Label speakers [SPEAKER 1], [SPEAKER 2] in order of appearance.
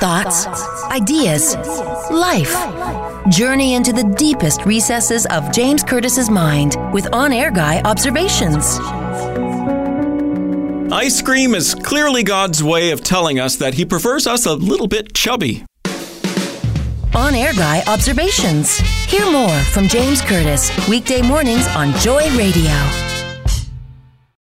[SPEAKER 1] thoughts, ideas, life. Journey into the deepest recesses of James Curtis's mind with On Air Guy observations.
[SPEAKER 2] Ice cream is clearly God's way of telling us that He prefers us a little bit chubby.
[SPEAKER 1] On Air Guy observations. Hear more from James Curtis weekday mornings on Joy Radio.